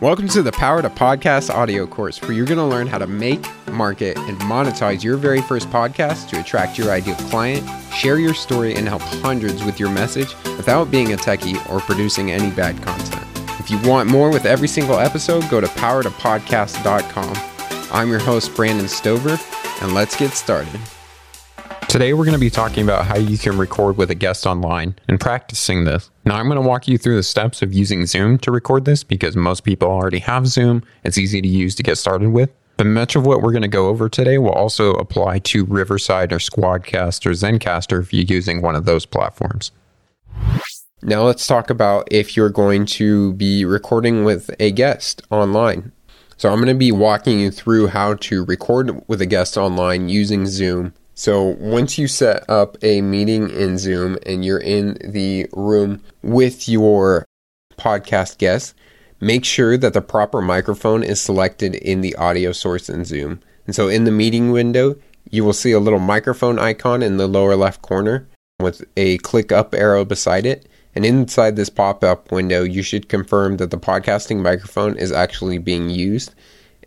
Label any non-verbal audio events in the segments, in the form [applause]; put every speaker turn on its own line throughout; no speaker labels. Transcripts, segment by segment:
Welcome to the Power to Podcast audio course, where you're going to learn how to make, market, and monetize your very first podcast to attract your ideal client, share your story, and help hundreds with your message without being a techie or producing any bad content. If you want more with every single episode, go to powertopodcast.com. I'm your host, Brandon Stover, and let's get started. Today, we're going to be talking about how you can record with a guest online and practicing this. Now, I'm going to walk you through the steps of using Zoom to record this because most people already have Zoom. It's easy to use to get started with. But much of what we're going to go over today will also apply to Riverside or Squadcast or Zencastr if you're using one of those platforms. Now, let's talk about if you're going to be recording with a guest online. So, I'm going to be walking you through how to record with a guest online using Zoom so once you set up a meeting in Zoom and you're in the room with your podcast guest, make sure that the proper microphone is selected in the audio source in Zoom. And so in the meeting window, you will see a little microphone icon in the lower left corner with a click up arrow beside it. And inside this pop up window, you should confirm that the podcasting microphone is actually being used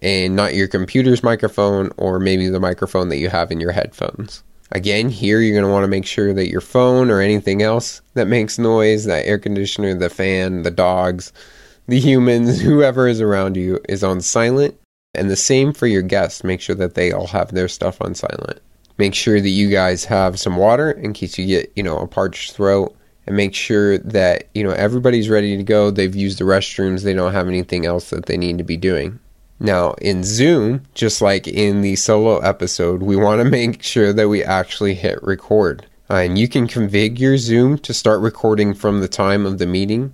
and not your computer's microphone or maybe the microphone that you have in your headphones. Again, here you're going to want to make sure that your phone or anything else that makes noise, that air conditioner, the fan, the dogs, the humans, [laughs] whoever is around you is on silent. And the same for your guests. Make sure that they all have their stuff on silent. Make sure that you guys have some water in case you get, you know, a parched throat. And make sure that, you know, everybody's ready to go. They've used the restrooms. They don't have anything else that they need to be doing. Now, in Zoom, just like in the solo episode, we want to make sure that we actually hit record. And you can configure Zoom to start recording from the time of the meeting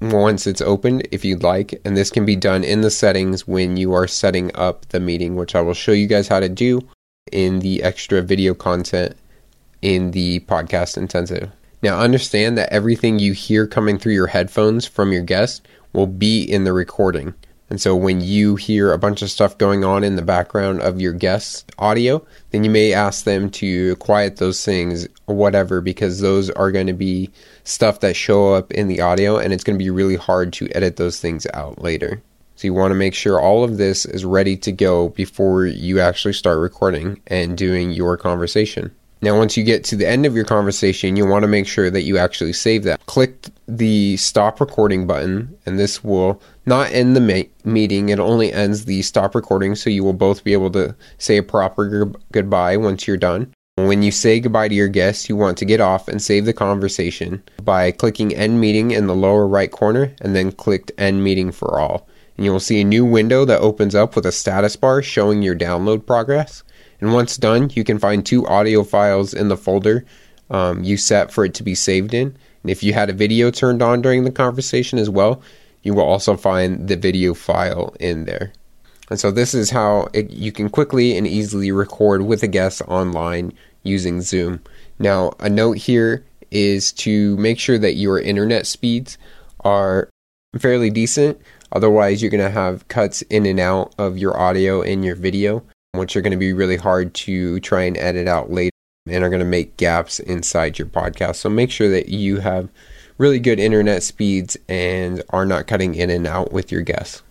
once it's opened if you'd like. And this can be done in the settings when you are setting up the meeting, which I will show you guys how to do in the extra video content in the podcast intensive. Now, understand that everything you hear coming through your headphones from your guest will be in the recording. And so when you hear a bunch of stuff going on in the background of your guest's audio, then you may ask them to quiet those things or whatever because those are going to be stuff that show up in the audio and it's going to be really hard to edit those things out later. So you want to make sure all of this is ready to go before you actually start recording and doing your conversation. Now, once you get to the end of your conversation, you want to make sure that you actually save that. Click the stop recording button, and this will not end the ma- meeting. It only ends the stop recording, so you will both be able to say a proper g- goodbye once you're done. When you say goodbye to your guests, you want to get off and save the conversation by clicking End Meeting in the lower right corner and then click End Meeting for all. And you will see a new window that opens up with a status bar showing your download progress. And once done, you can find two audio files in the folder um, you set for it to be saved in. And if you had a video turned on during the conversation as well, you will also find the video file in there. And so this is how it, you can quickly and easily record with a guest online using Zoom. Now, a note here is to make sure that your internet speeds are fairly decent. Otherwise, you're going to have cuts in and out of your audio and your video which are going to be really hard to try and edit out later and are going to make gaps inside your podcast. So make sure that you have really good internet speeds and are not cutting in and out with your guests.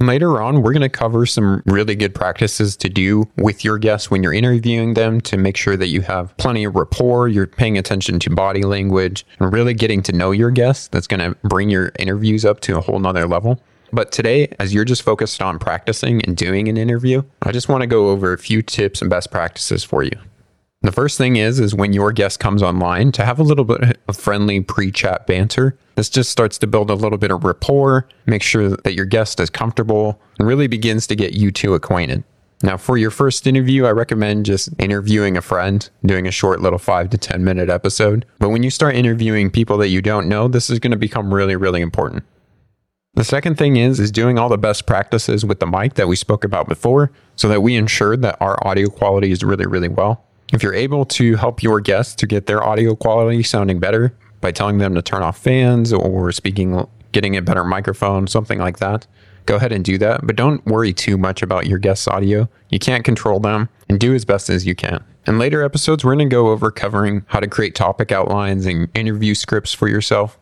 Later on, we're going to cover some really good practices to do with your guests when you're interviewing them to make sure that you have plenty of rapport, you're paying attention to body language, and really getting to know your guests. That's going to bring your interviews up to a whole nother level. But today, as you're just focused on practicing and doing an interview, I just want to go over a few tips and best practices for you. The first thing is is when your guest comes online to have a little bit of friendly pre-chat banter. This just starts to build a little bit of rapport, make sure that your guest is comfortable, and really begins to get you two acquainted. Now, for your first interview, I recommend just interviewing a friend, doing a short little five to 10 minute episode. But when you start interviewing people that you don't know, this is going to become really, really important. The second thing is is doing all the best practices with the mic that we spoke about before so that we ensure that our audio quality is really really well. If you're able to help your guests to get their audio quality sounding better by telling them to turn off fans or speaking getting a better microphone, something like that, go ahead and do that, but don't worry too much about your guests' audio. You can't control them and do as best as you can. In later episodes, we're going to go over covering how to create topic outlines and interview scripts for yourself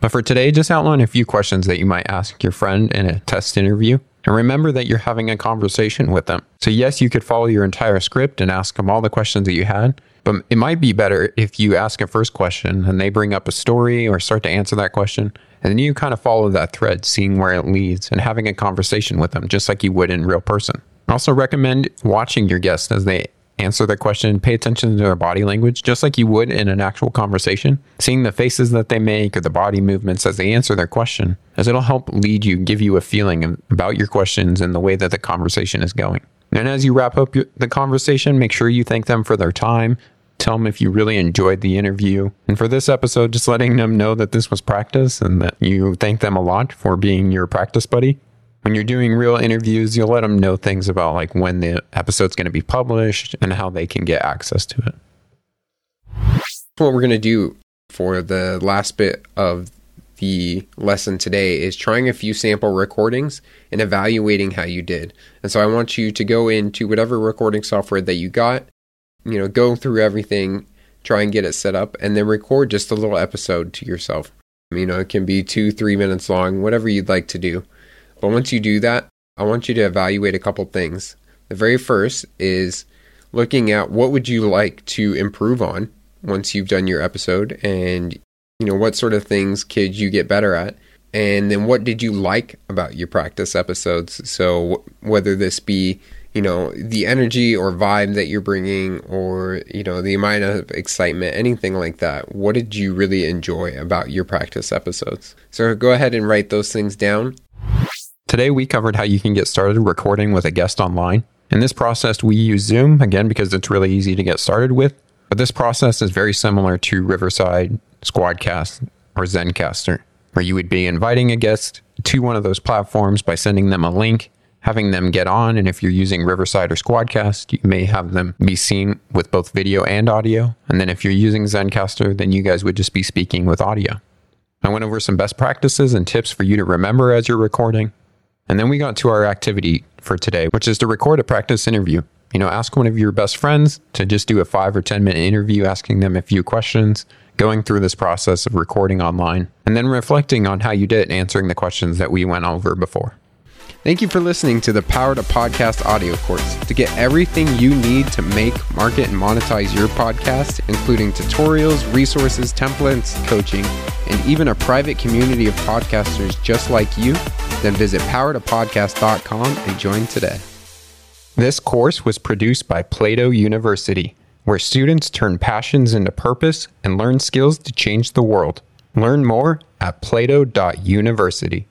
But for today, just outline a few questions that you might ask your friend in a test interview. And remember that you're having a conversation with them. So, yes, you could follow your entire script and ask them all the questions that you had, but it might be better if you ask a first question and they bring up a story or start to answer that question. And then you kind of follow that thread, seeing where it leads and having a conversation with them, just like you would in real person. I also recommend watching your guests as they answer their question, pay attention to their body language, just like you would in an actual conversation. Seeing the faces that they make or the body movements as they answer their question, as it'll help lead you, give you a feeling about your questions and the way that the conversation is going. And as you wrap up the conversation, make sure you thank them for their time. Tell them if you really enjoyed the interview. And for this episode, just letting them know that this was practice and that you thank them a lot for being your practice buddy when you're doing real interviews, you'll let them know things about like when the episode's going to be published and how they can get access to it. What we're going to do for the last bit of the lesson today is trying a few sample recordings and evaluating how you did. And so I want you to go into whatever recording software that you got, you know, go through everything, try and get it set up, and then record just a little episode to yourself. You know, it can be two, three minutes long, whatever you'd like to do. But once you do that, I want you to evaluate a couple things. The very first is looking at what would you like to improve on once you've done your episode and you know what sort of things could you get better at? And then what did you like about your practice episodes? So whether this be you know the energy or vibe that you're bringing or you know the amount of excitement anything like that what did you really enjoy about your practice episodes? So go ahead and write those things down Today, we covered how you can get started recording with a guest online. In this process, we use Zoom, again, because it's really easy to get started with. But this process is very similar to Riverside, Squadcast, or Zencastr, where you would be inviting a guest to one of those platforms by sending them a link, having them get on. And if you're using Riverside or Squadcast, you may have them be seen with both video and audio. And then if you're using Zencastr, then you guys would just be speaking with audio. I went over some best practices and tips for you to remember as you're recording. And then we got to our activity for today, which is to record a practice interview. You know, ask one of your best friends to just do a five or 10 minute interview, asking them a few questions, going through this process of recording online, and then reflecting on how you did answering the questions that we went over before. Thank you for listening to the Power to Podcast audio course. To get everything you need to make, market, and monetize your podcast, including tutorials, resources, templates, coaching, and even a private community of podcasters just like you, then visit powertopodcast.com and join today. This course was produced by Plato University, where students turn passions into purpose and learn skills to change the world. Learn more at plato.university.